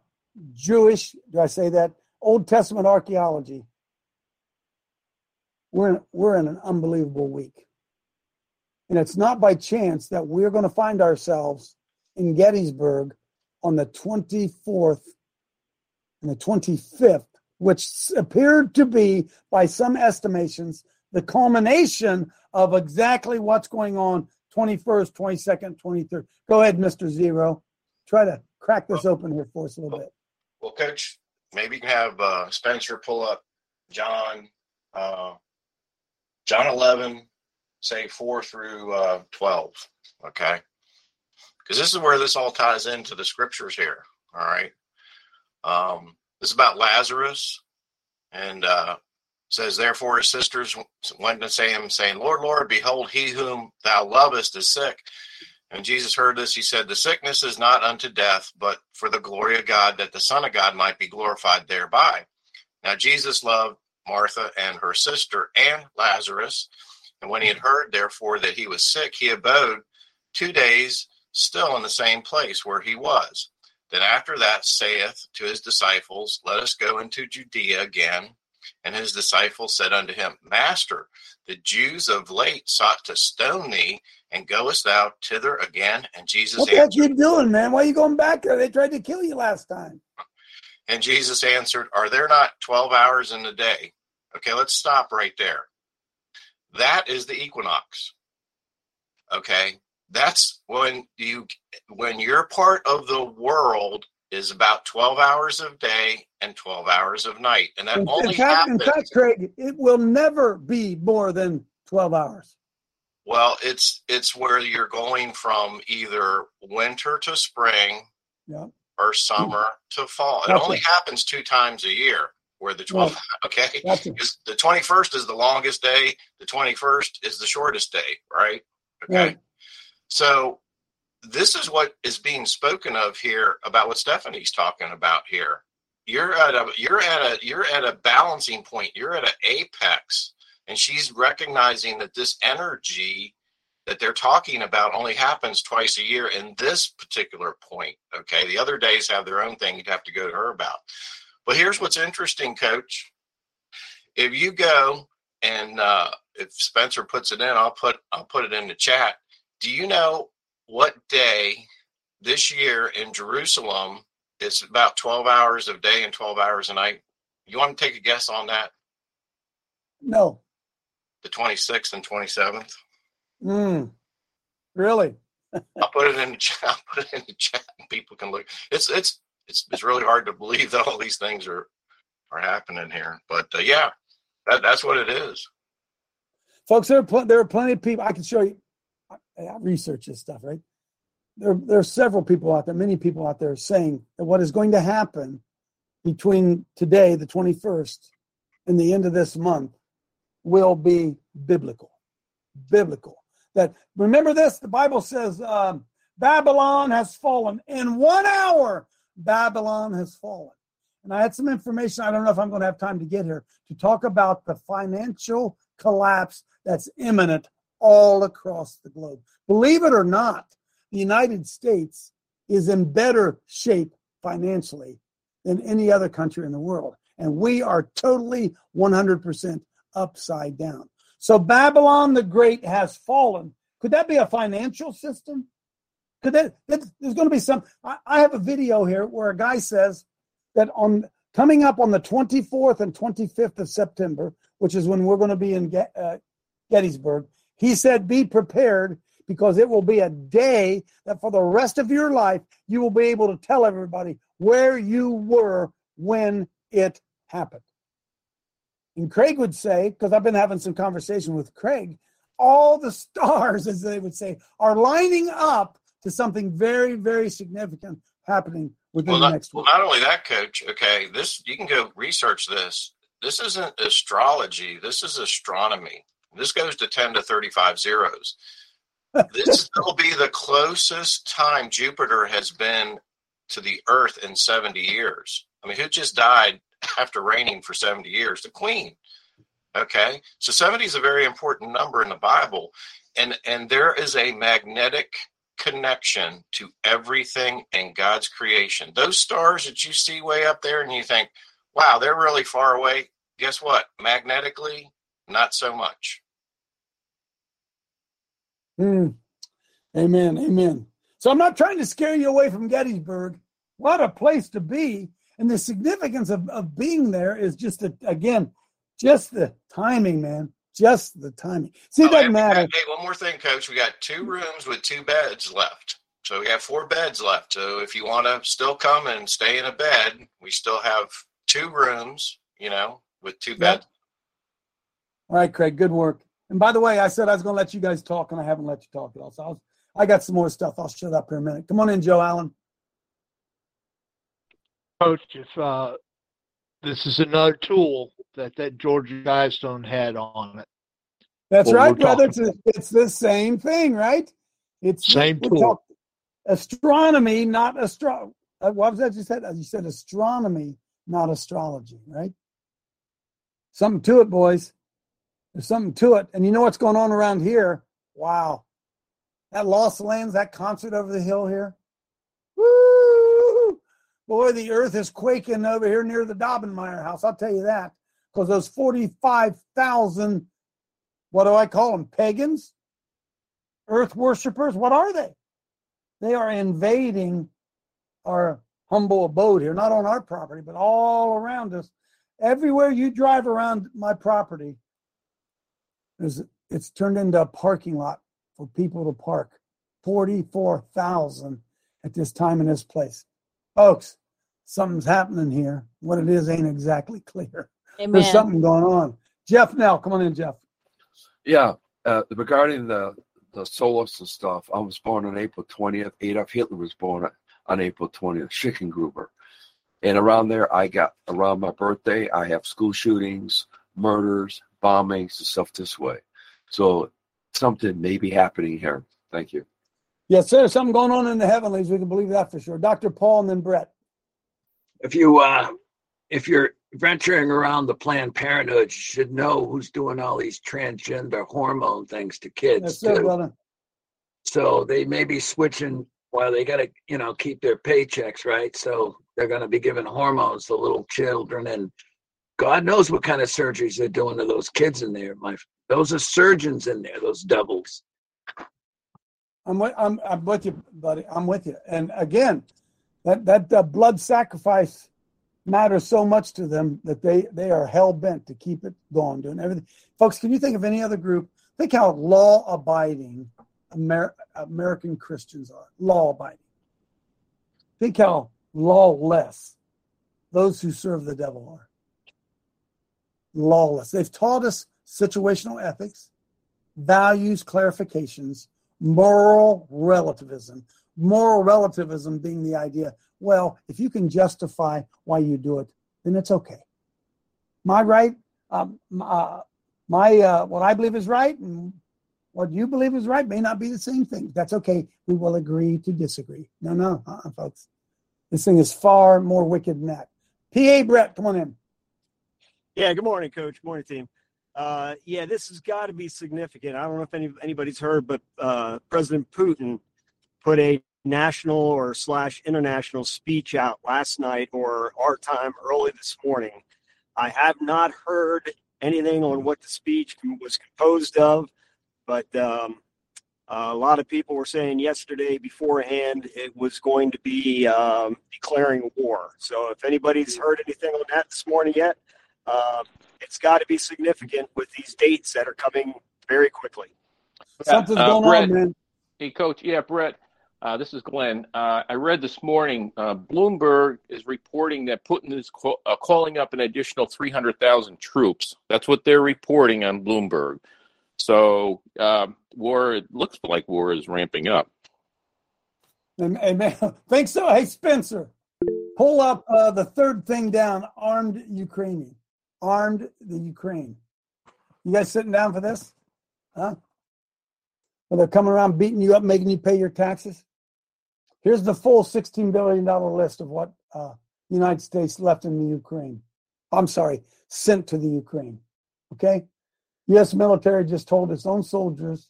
Jewish, do I say that? Old Testament archaeology. We're we're in an unbelievable week. And it's not by chance that we're going to find ourselves in Gettysburg on the 24th and the 25th, which appeared to be, by some estimations, the culmination of exactly what's going on 21st, 22nd, 23rd. Go ahead, Mr. Zero. Try to crack this open here for us a little bit. Well, Coach, maybe you can have uh, Spencer pull up John, uh, John 11, say 4 through uh, 12. Okay. Because this is where this all ties into the scriptures here. All right. Um, this is about Lazarus. And uh, says, Therefore his sisters went to say him, saying, Lord, Lord, behold, he whom thou lovest is sick. And Jesus heard this. He said, The sickness is not unto death, but for the glory of God, that the Son of God might be glorified thereby. Now, Jesus loved Martha and her sister and Lazarus. And when he had heard, therefore, that he was sick, he abode two days still in the same place where he was. Then after that saith to his disciples, Let us go into Judea again. And his disciples said unto him, Master, the Jews of late sought to stone thee, and goest thou thither again? And Jesus What answered, you doing, man? Why are you going back there? They tried to kill you last time. and Jesus answered, Are there not twelve hours in the day? Okay, let's stop right there. That is the equinox. Okay, that's when you when your part of the world is about twelve hours of day and twelve hours of night, and that In, only in fact, in happens. fact, Craig, it will never be more than 12 hours. Well, it's it's where you're going from either winter to spring Yeah. or summer to fall. It Gotcha. only happens two times a year. Where the 12, okay. The 21st is the longest day. The 21st is the shortest day, right? Okay. Right. So this is what is being spoken of here about what Stephanie's talking about here. You're at a you're at a you're at a balancing point. You're at an apex, and she's recognizing that this energy that they're talking about only happens twice a year in this particular point. Okay, the other days have their own thing you'd have to go to her about. But here's what's interesting, Coach. If you go and uh, if Spencer puts it in, I'll put I'll put it in the chat. Do you know what day this year in Jerusalem it's about 12 hours of day and 12 hours a night? You want to take a guess on that? No. The 26th and 27th? Mm. Really? I'll put it in the chat. I'll put it in the chat and people can look. It's it's it's it's really hard to believe that all these things are are happening here. But uh, yeah, that that's what it is. Folks, there are, pl- there are plenty of people. I can show you. I, I research this stuff, right? There, there are several people out there, many people out there saying that what is going to happen between today, the 21st, and the end of this month will be biblical. Biblical. That remember this, the Bible says um, Babylon has fallen. In one hour, Babylon has fallen. And I had some information, I don't know if I'm going to have time to get here, to talk about the financial collapse that's imminent all across the globe. Believe it or not, the United States is in better shape financially than any other country in the world. And we are totally 100% upside down. So Babylon the Great has fallen. Could that be a financial system? That there's going to be some? I, I have a video here where a guy says that on coming up on the 24th and 25th of September, which is when we're going to be in uh, Gettysburg. He said, Be prepared because it will be a day that for the rest of your life, you will be able to tell everybody where you were when it happened. And Craig would say, because I've been having some conversation with Craig, all the stars, as they would say, are lining up to something very, very significant happening within well, the not, next week. Well, not only that, Coach. Okay, this you can go research this. This isn't astrology. This is astronomy. This goes to ten to thirty-five zeros. this will be the closest time Jupiter has been to the Earth in seventy years. I mean, who just died after reigning for seventy years? The Queen. Okay, so seventy is a very important number in the Bible, and and there is a magnetic connection to everything in God's creation. Those stars that you see way up there and you think, wow, they're really far away. Guess what? Magnetically, not so much. Mm. Amen. Amen. So I'm not trying to scare you away from Gettysburg. What a place to be. And the significance of, of being there is just, that, again, just the timing, man. Just the timing. See, it doesn't and, matter. Hey, one more thing, Coach. We got two rooms with two beds left. So we have four beds left. So if you want to still come and stay in a bed, we still have two rooms, you know, with two beds. All right, Craig, good work. And by the way, I said I was going to let you guys talk, and I haven't let you talk at all. So I, was, I got some more stuff. I'll shut up here a minute. Come on in, Joe Allen. Coach, if uh, this is another tool that that Georgia Guidestone had on it. That's well, right, brother. It's, it's the same thing, right? It's same tool. Talk, astronomy, not astro. Uh, what was that you said? You said astronomy, not astrology, right? Something to it, boys. There's something to it. And you know what's going on around here? Wow. That Lost Lands, that concert over the hill here. Woo! Boy, the earth is quaking over here near the Daubenmire house. I'll tell you that. Because those 45,000, what do I call them? Pagans? Earth worshippers? What are they? They are invading our humble abode here, not on our property, but all around us. Everywhere you drive around my property, it's turned into a parking lot for people to park. 44,000 at this time in this place. Folks, something's happening here. What it is ain't exactly clear. Amen. There's something going on. Jeff Now, come on in, Jeff. Yeah, uh, regarding the the solas and stuff, I was born on April 20th. Adolf Hitler was born on April 20th, Schicklgruber. And around there, I got around my birthday, I have school shootings, murders, bombings, and stuff this way. So something may be happening here. Thank you. Yes, sir. Something going on in the heavenlies. We can believe that for sure. Dr. Paul and then Brett. If you uh if you're venturing around the Planned Parenthood, should know who's doing all these transgender hormone things to kids. Sir, too. brother. So they may be switching while they got to, you know, keep their paychecks, right? So they're going to be giving hormones to little children, and God knows what kind of surgeries they're doing to those kids in there. My, those are surgeons in there, those devils. I'm with, I'm, I'm with you, buddy. I'm with you. And again, that that uh, blood sacrifice matters so much to them that they they are hell bent to keep it going, doing everything. Folks, can you think of any other group? Think how law abiding Amer- American Christians are. Law abiding. Think how lawless those who serve the devil are. Lawless. They've taught us situational ethics, values clarifications, moral relativism. Moral relativism being the idea, well, if you can justify why you do it, then it's okay. My right, um, uh, my uh, what I believe is right, and what you believe is right may not be the same thing. That's okay. We will agree to disagree. No, no, uh-uh, folks. This thing is far more wicked than that. PA Brett, come on in. Yeah, good morning, Coach. Good morning, team. Uh, yeah, this has got to be significant. I don't know if any, anybody's heard, but uh, President Putin put a national or slash international speech out last night or our time early this morning. I have not heard anything on what the speech was composed of, but um, a lot of people were saying yesterday beforehand it was going to be um, declaring war. So if anybody's heard anything on that this morning yet, uh, it's got to be significant with these dates that are coming very quickly. Something's Uh, going Brett, on, man. Hey, Coach. Yeah, Brett. Uh, this is Glenn. Uh, I read this morning uh, Bloomberg is reporting that Putin is call, uh, calling up an additional 300,000 troops. That's what they're reporting on Bloomberg. So um, war, it looks like war is ramping up. And, and think so. Hey, Spencer, pull up uh, the third thing down. Armed Ukrainian, armed the Ukraine. You guys sitting down for this? Huh? Well, they're coming around beating you up, making you pay your taxes. Here's the full $16 billion list of what uh, the United States left in the Ukraine. I'm sorry, sent to the Ukraine. Okay? U.S. military just told its own soldiers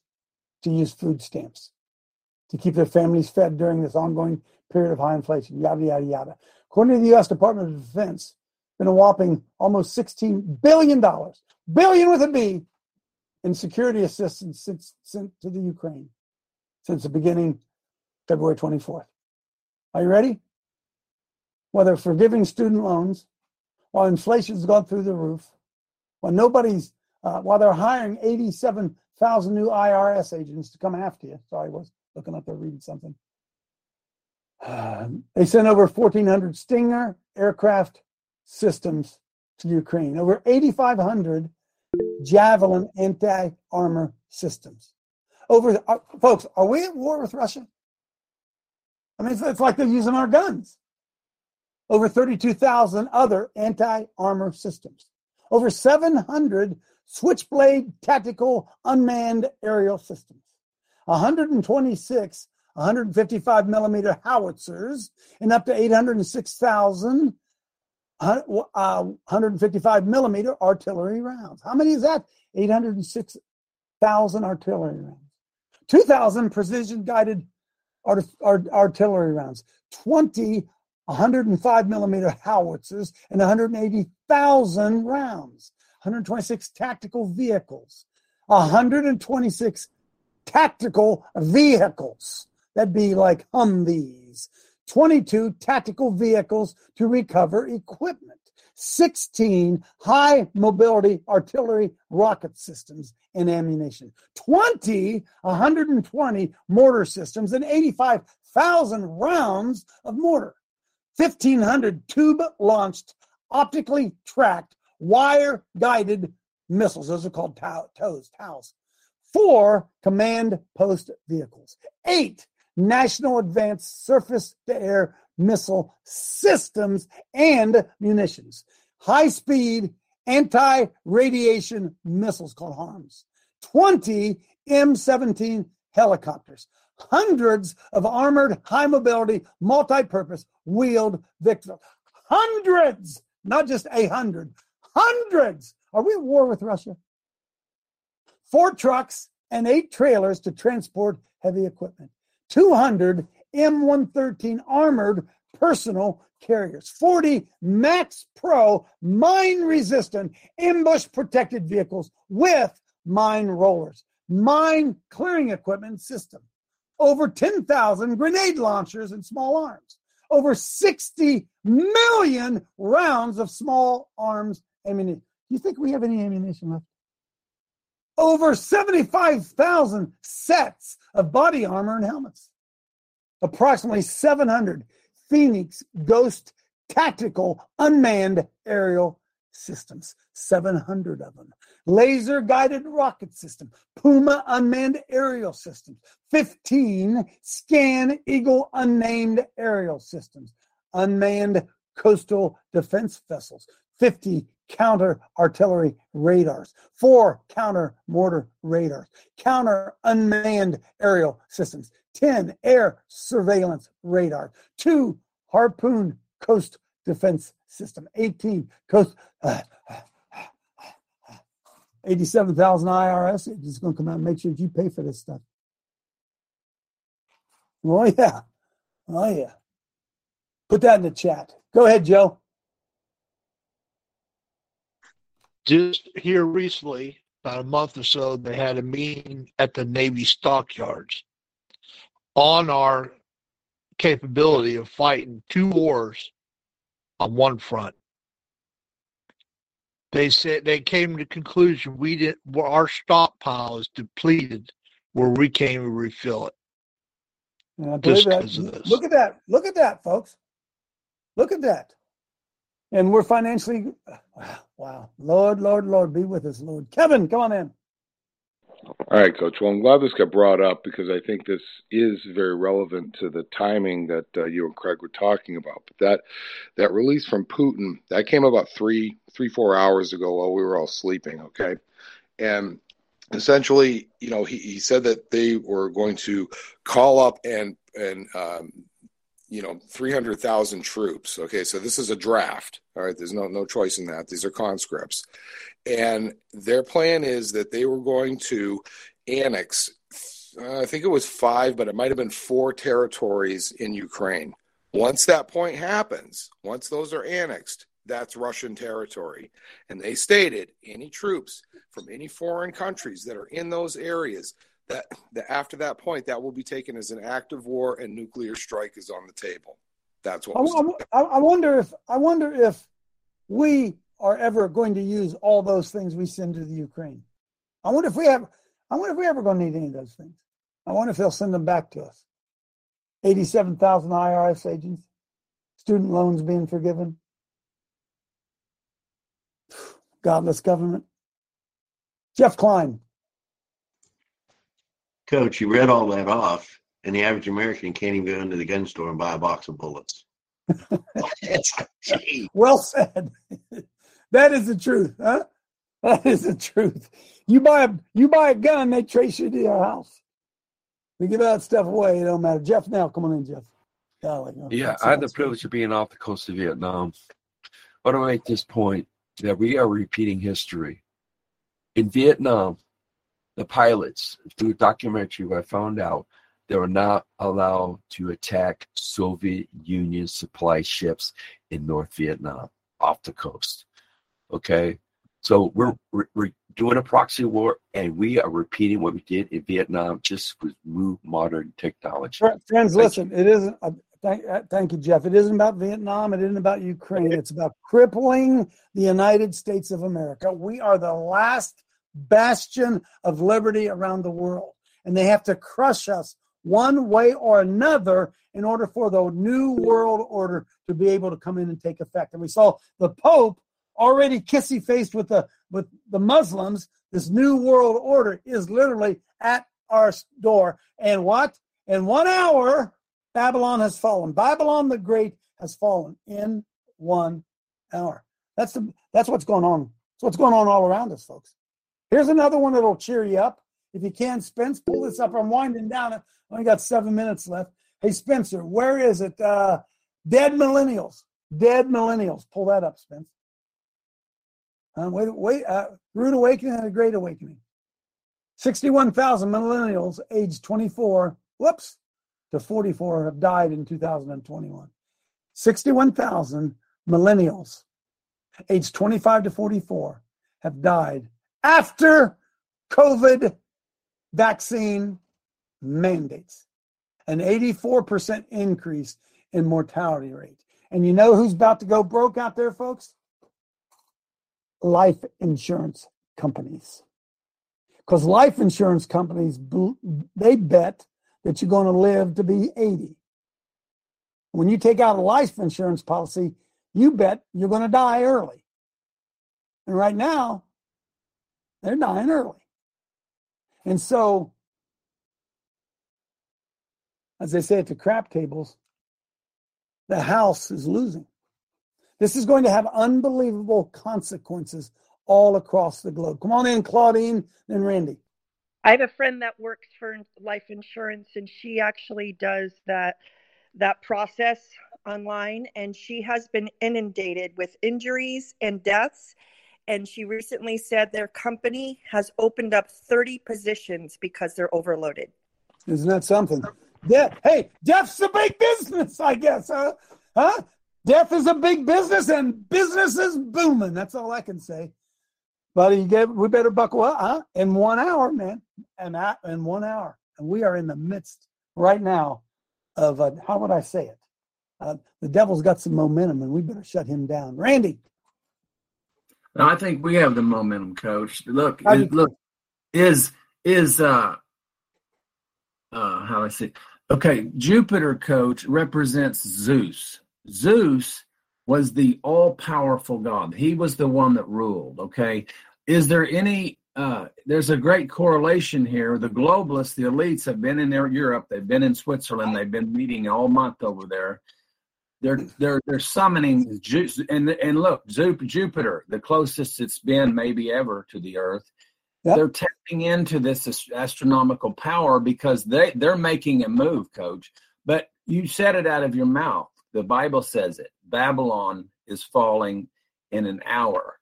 to use food stamps to keep their families fed during this ongoing period of high inflation, yada, yada, yada. According to the U.S. Department of Defense, been a whopping almost $16 billion, billion with a B, in security assistance since, sent to the Ukraine since the beginning, February 24th. Are you ready? Whether forgiving student loans, while inflation's gone through the roof, while nobody's, uh, while they're hiring 87,000 new IRS agents to come after you. Sorry, I was looking up there reading something. Um, they sent over 1,400 Stinger aircraft systems to Ukraine, over 8,500 Javelin anti armor systems. Over, uh, folks, are we at war with Russia? I mean, it's, it's like they're using our guns. Over 32,000 other anti armor systems. Over 700 Switchblade tactical unmanned aerial systems. 126 155 millimeter howitzers and up to 806,000 uh, 155 millimeter artillery rounds. How many is that? 806,000 artillery rounds. 2,000 precision guided art, art, artillery rounds. 20 105 millimeter howitzers and 180,000 rounds. 126 tactical vehicles. 126 tactical vehicles. That'd be like Humvees. 22 tactical vehicles to recover equipment. 16 high mobility artillery rocket systems and ammunition. 20, 120 mortar systems and 85,000 rounds of mortar. 1,500 tube launched, optically tracked, wire guided missiles. Those are called TOWs, TOWs. Four command post vehicles. Eight National Advanced Surface to Air Missile Systems and Munitions. High speed anti radiation missiles called HARMS. 20 M 17 helicopters. Hundreds of armored, high mobility, multi purpose wheeled victims. Hundreds, not just a hundred, hundreds. Are we at war with Russia? Four trucks and eight trailers to transport heavy equipment. 200 M113 armored personal carriers, 40 Max Pro mine resistant ambush protected vehicles with mine rollers, mine clearing equipment system, over 10,000 grenade launchers and small arms, over 60 million rounds of small arms ammunition. Do you think we have any ammunition left? over 75,000 sets of body armor and helmets, approximately 700 Phoenix Ghost tactical unmanned aerial systems, 700 of them. Laser guided rocket system, Puma unmanned aerial systems, 15 Scan Eagle unnamed aerial systems, unmanned coastal defense vessels, 50 counter artillery radars, four counter mortar radars, counter unmanned aerial systems, 10 air surveillance radar, two harpoon coast defense system, 18 coast, uh, 87,000 IRS. It's just going to come out and make sure you pay for this stuff. Oh, yeah. Oh, yeah. Put that in the chat. Go ahead, Joe. just here recently, about a month or so, they had a meeting at the Navy stockyards on our capability of fighting two wars on one front. They said they came to the conclusion we didn't our stockpile is depleted where we can't even refill it. And I believe Just of this. Look at that. Look at that, folks. Look at that. And we're financially, wow. Lord, Lord, Lord, be with us, Lord. Kevin, come on in. All right, Coach. Well, I'm glad this got brought up because I think this is very relevant to the timing that uh, you and Craig were talking about. But that that release from Putin that came about three, three, four hours ago while we were all sleeping. Okay, and essentially, you know, he, he said that they were going to call up and and um, you know 300,000 troops. Okay, so this is a draft. All right, there's no no choice in that. These are conscripts, and their plan is that they were going to annex. Uh, I think it was five, but it might have been four territories in Ukraine. Once that point happens, once those are annexed, that's Russian territory. And they stated any troops from any foreign countries that are in those areas that, that after that point that will be taken as an act of war and nuclear strike is on the table. That's what I, I, I wonder if I wonder if we are ever going to use all those things we send to the Ukraine. I wonder if we have. I wonder if we ever going to need any of those things. I wonder if they'll send them back to us. Eighty-seven thousand IRS agents, student loans being forgiven. Godless government. Jeff Klein. Coach, you read all that off, and the average American can't even go into the gun store and buy a box of bullets. Well said. that is the truth, huh? That is the truth. You buy a you buy a gun, they trace you to your house. We give that stuff away. It don't matter. Jeff, now come on in, Jeff. Golly, Yeah, I had the privilege of being off the coast of Vietnam. But I want to make this point that we are repeating history. In Vietnam, the pilots, through a documentary, I found out they were not allowed to attack Soviet Union supply ships in North Vietnam off the coast. Okay, so we're we're, we're doing a proxy war, and we are repeating what we did in Vietnam, just with new modern technology. Friends, listen, it isn't. Uh, thank, uh, thank you, Jeff. It isn't about Vietnam. It isn't about Ukraine. It's about crippling the United States of America. We are the last bastion of liberty around the world, and they have to crush us one way or another in order for the new world order to be able to come in and take effect. And we saw the Pope already kissy faced with the with the Muslims. This new world order is literally at our door. And what? In one hour, Babylon has fallen. Babylon the Great has fallen in one hour. That's the that's what's going on. That's what's going on all around us, folks. Here's another one that'll cheer you up. If you can, Spence, pull this up. I'm winding down. I only got seven minutes left. Hey, Spencer, where is it? Uh, dead millennials. Dead millennials. Pull that up, Spence. Uh, wait, wait. Uh, rude awakening and a great awakening. 61,000 millennials aged 24, whoops, to 44 have died in 2021. 61,000 millennials aged 25 to 44 have died after COVID vaccine mandates. An 84% increase in mortality rate. And you know who's about to go broke out there, folks? Life insurance companies. Because life insurance companies, they bet that you're going to live to be 80. When you take out a life insurance policy, you bet you're going to die early. And right now, they're dying early. And so, as they say at the crap tables, the house is losing. This is going to have unbelievable consequences all across the globe. Come on in, Claudine, then Randy. I have a friend that works for life insurance and she actually does that that process online and she has been inundated with injuries and deaths and she recently said their company has opened up 30 positions because they're overloaded. Isn't that something? Yeah. Hey, death's a big business, I guess, huh? Huh? Death is a big business and business is booming. That's all I can say. Buddy, you get, we better buckle up, huh? In one hour, man. And that in one hour. And we are in the midst right now of a, how would I say it? Uh, the devil's got some momentum and we better shut him down. Randy. I think we have the momentum, coach. Look, is- look, is is uh uh how I say okay, Jupiter coach represents Zeus. Zeus was the all-powerful God. He was the one that ruled, okay? Is there any uh there's a great correlation here. The globalists, the elites have been in their Europe, they've been in Switzerland, they've been meeting all month over there. They're they're they're summoning Ju- and and look, Jupiter, the closest it's been maybe ever to the Earth. They're tapping into this astronomical power because they they're making a move, Coach. But you said it out of your mouth. The Bible says it. Babylon is falling in an hour.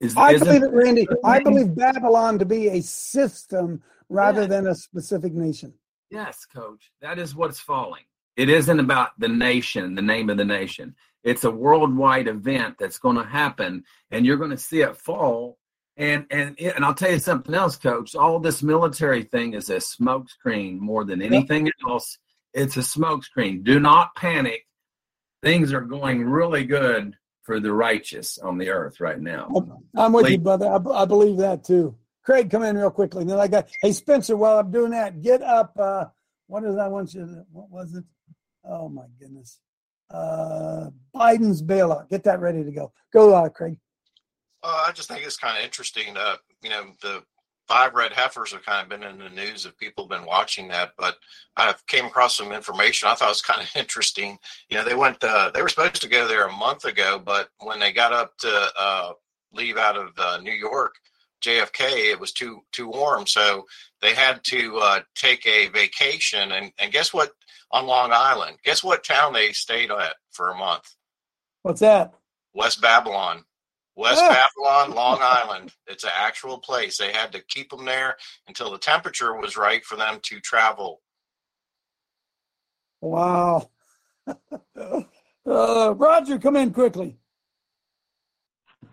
Is, I believe it, Randy. I believe Babylon to be a system rather Yeah. than a specific nation. Yes, coach. That is what's falling. It isn't about the nation, the name of the nation. It's a worldwide event that's going to happen, and you're going to see it fall. And and and I'll tell you something else, coach. All this military thing is a smokescreen more than anything else. It's a smokescreen. Do not panic. Things are going really good for the righteous on the earth right now. I'm with you, Late- brother. I, b- I believe that too. Craig, come in real quickly. Then I got, hey, Spencer, while I'm doing that, get up. Uh, what is I want you to, what was it? Oh my goodness. Uh, Biden's bailout. Get that ready to go. Go, uh, Craig. Uh, I just think it's kind of interesting. Uh, you know, the five red heifers have kind of been in the news if people have been watching that, but I came across some information I thought was kind of interesting. You know, they went, uh, they were supposed to go there a month ago, but when they got up to uh, leave out of uh, New York, JFK, it was too too warm, so they had to uh, take a vacation. And, and guess what? On Long Island, guess what town they stayed at for a month? What's that? West Babylon. West. Babylon, Long Island. It's an actual place. They had to keep them there until the temperature was right for them to travel. Wow. uh, Roger, come in quickly.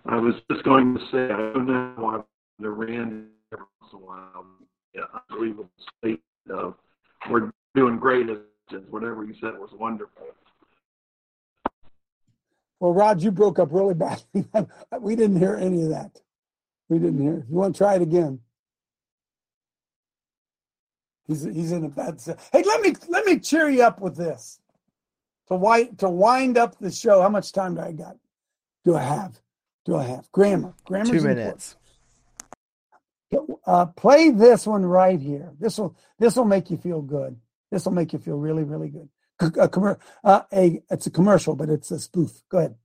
I was just going to say, I don't know why the Rand every once in a while, yeah, unbelievable state of we're doing great. as- Whatever you said was wonderful. Well, Rod, you broke up really badly. we didn't hear any of that. We didn't hear. You want to try it again? He's he's in a bad. se- Hey, let me let me cheer you up with this. To wind to wind up the show. How much time do I got? Do I have? Do I have grammar? Grammar. Two minutes. Uh, play this one right here. This will this will make you feel good. This will make you feel really really good. C- A, commer- uh, a it's a commercial, but it's a spoof. Go ahead.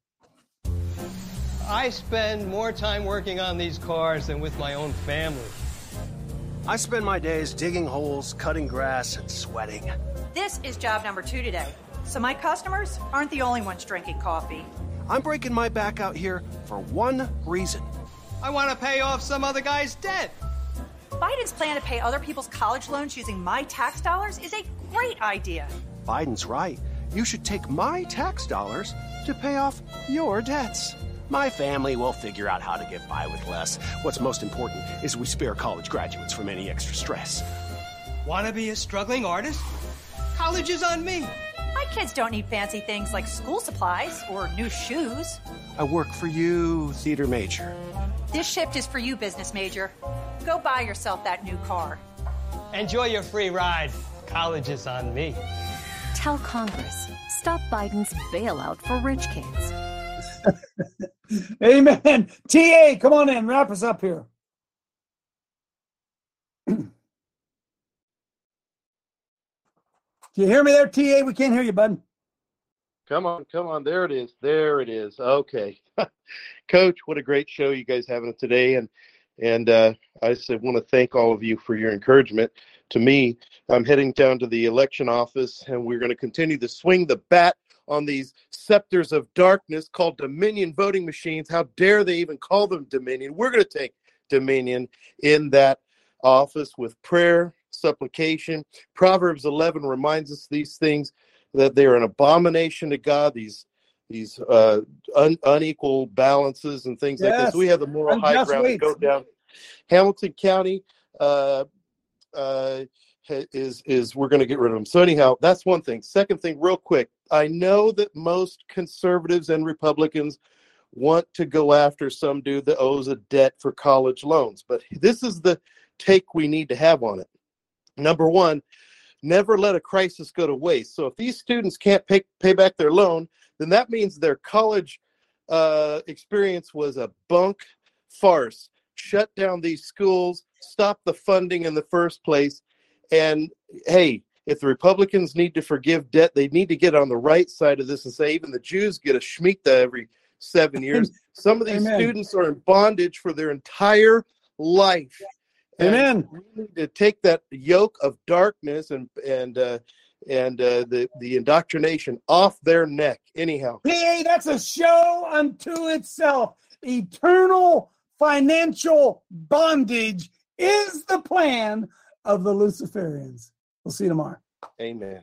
I spend more time working on these cars than with my own family. I spend my days digging holes, cutting grass, and sweating. This is job number two today. So my customers aren't the only ones drinking coffee. I'm breaking my back out here for one reason. I want to pay off some other guy's debt. Biden's plan to pay other people's college loans using my tax dollars is a great idea. Biden's right. You should take my tax dollars to pay off your debts. My family will figure out how to get by with less. What's most important is we spare college graduates from any extra stress. Want to be a struggling artist? College is on me. My kids don't need fancy things like school supplies or new shoes. I work for you, theater major. This shift is for you, business major. Go buy yourself that new car. Enjoy your free ride. College is on me. Tell Congress, stop Biden's bailout for rich kids. Amen. TA, come on in. Wrap us up here. Do you hear me there, TA? We can't hear you, bud. Come on, come on. There it is. There it is. Okay. Coach, what a great show you guys having today. And and uh, I just want to thank all of you for your encouragement to me. I'm heading down to the election office and we're going to continue to swing the bat on these scepters of darkness called Dominion voting machines. How dare they even call them Dominion? We're going to take Dominion in that office with prayer, supplication. Proverbs 11 reminds us these things that they are an abomination to God. These these uh, un, unequal balances and things like this. We have the moral high ground to go down. Hamilton County uh, uh, is is we're going to get rid of them. So anyhow, that's one thing. Second thing, real quick, I know that most conservatives and Republicans want to go after some dude that owes a debt for college loans, but this is the take we need to have on it. Number one, never let a crisis go to waste. So if these students can't pay pay back their loan, then that means their college uh, experience was a bunk farce. Shut down these schools, stop the funding in the first place, and hey, if the Republicans need to forgive debt, they need to get on the right side of this and say even the Jews get a shemitah every seven years. Some of these Amen. students are in bondage for their entire life. And Amen. we need to take that yoke of darkness and and uh, and uh, the the indoctrination off their neck. Anyhow, PA, that's a show unto itself. Eternal financial bondage is the plan of the Luciferians. We'll see you tomorrow. Amen.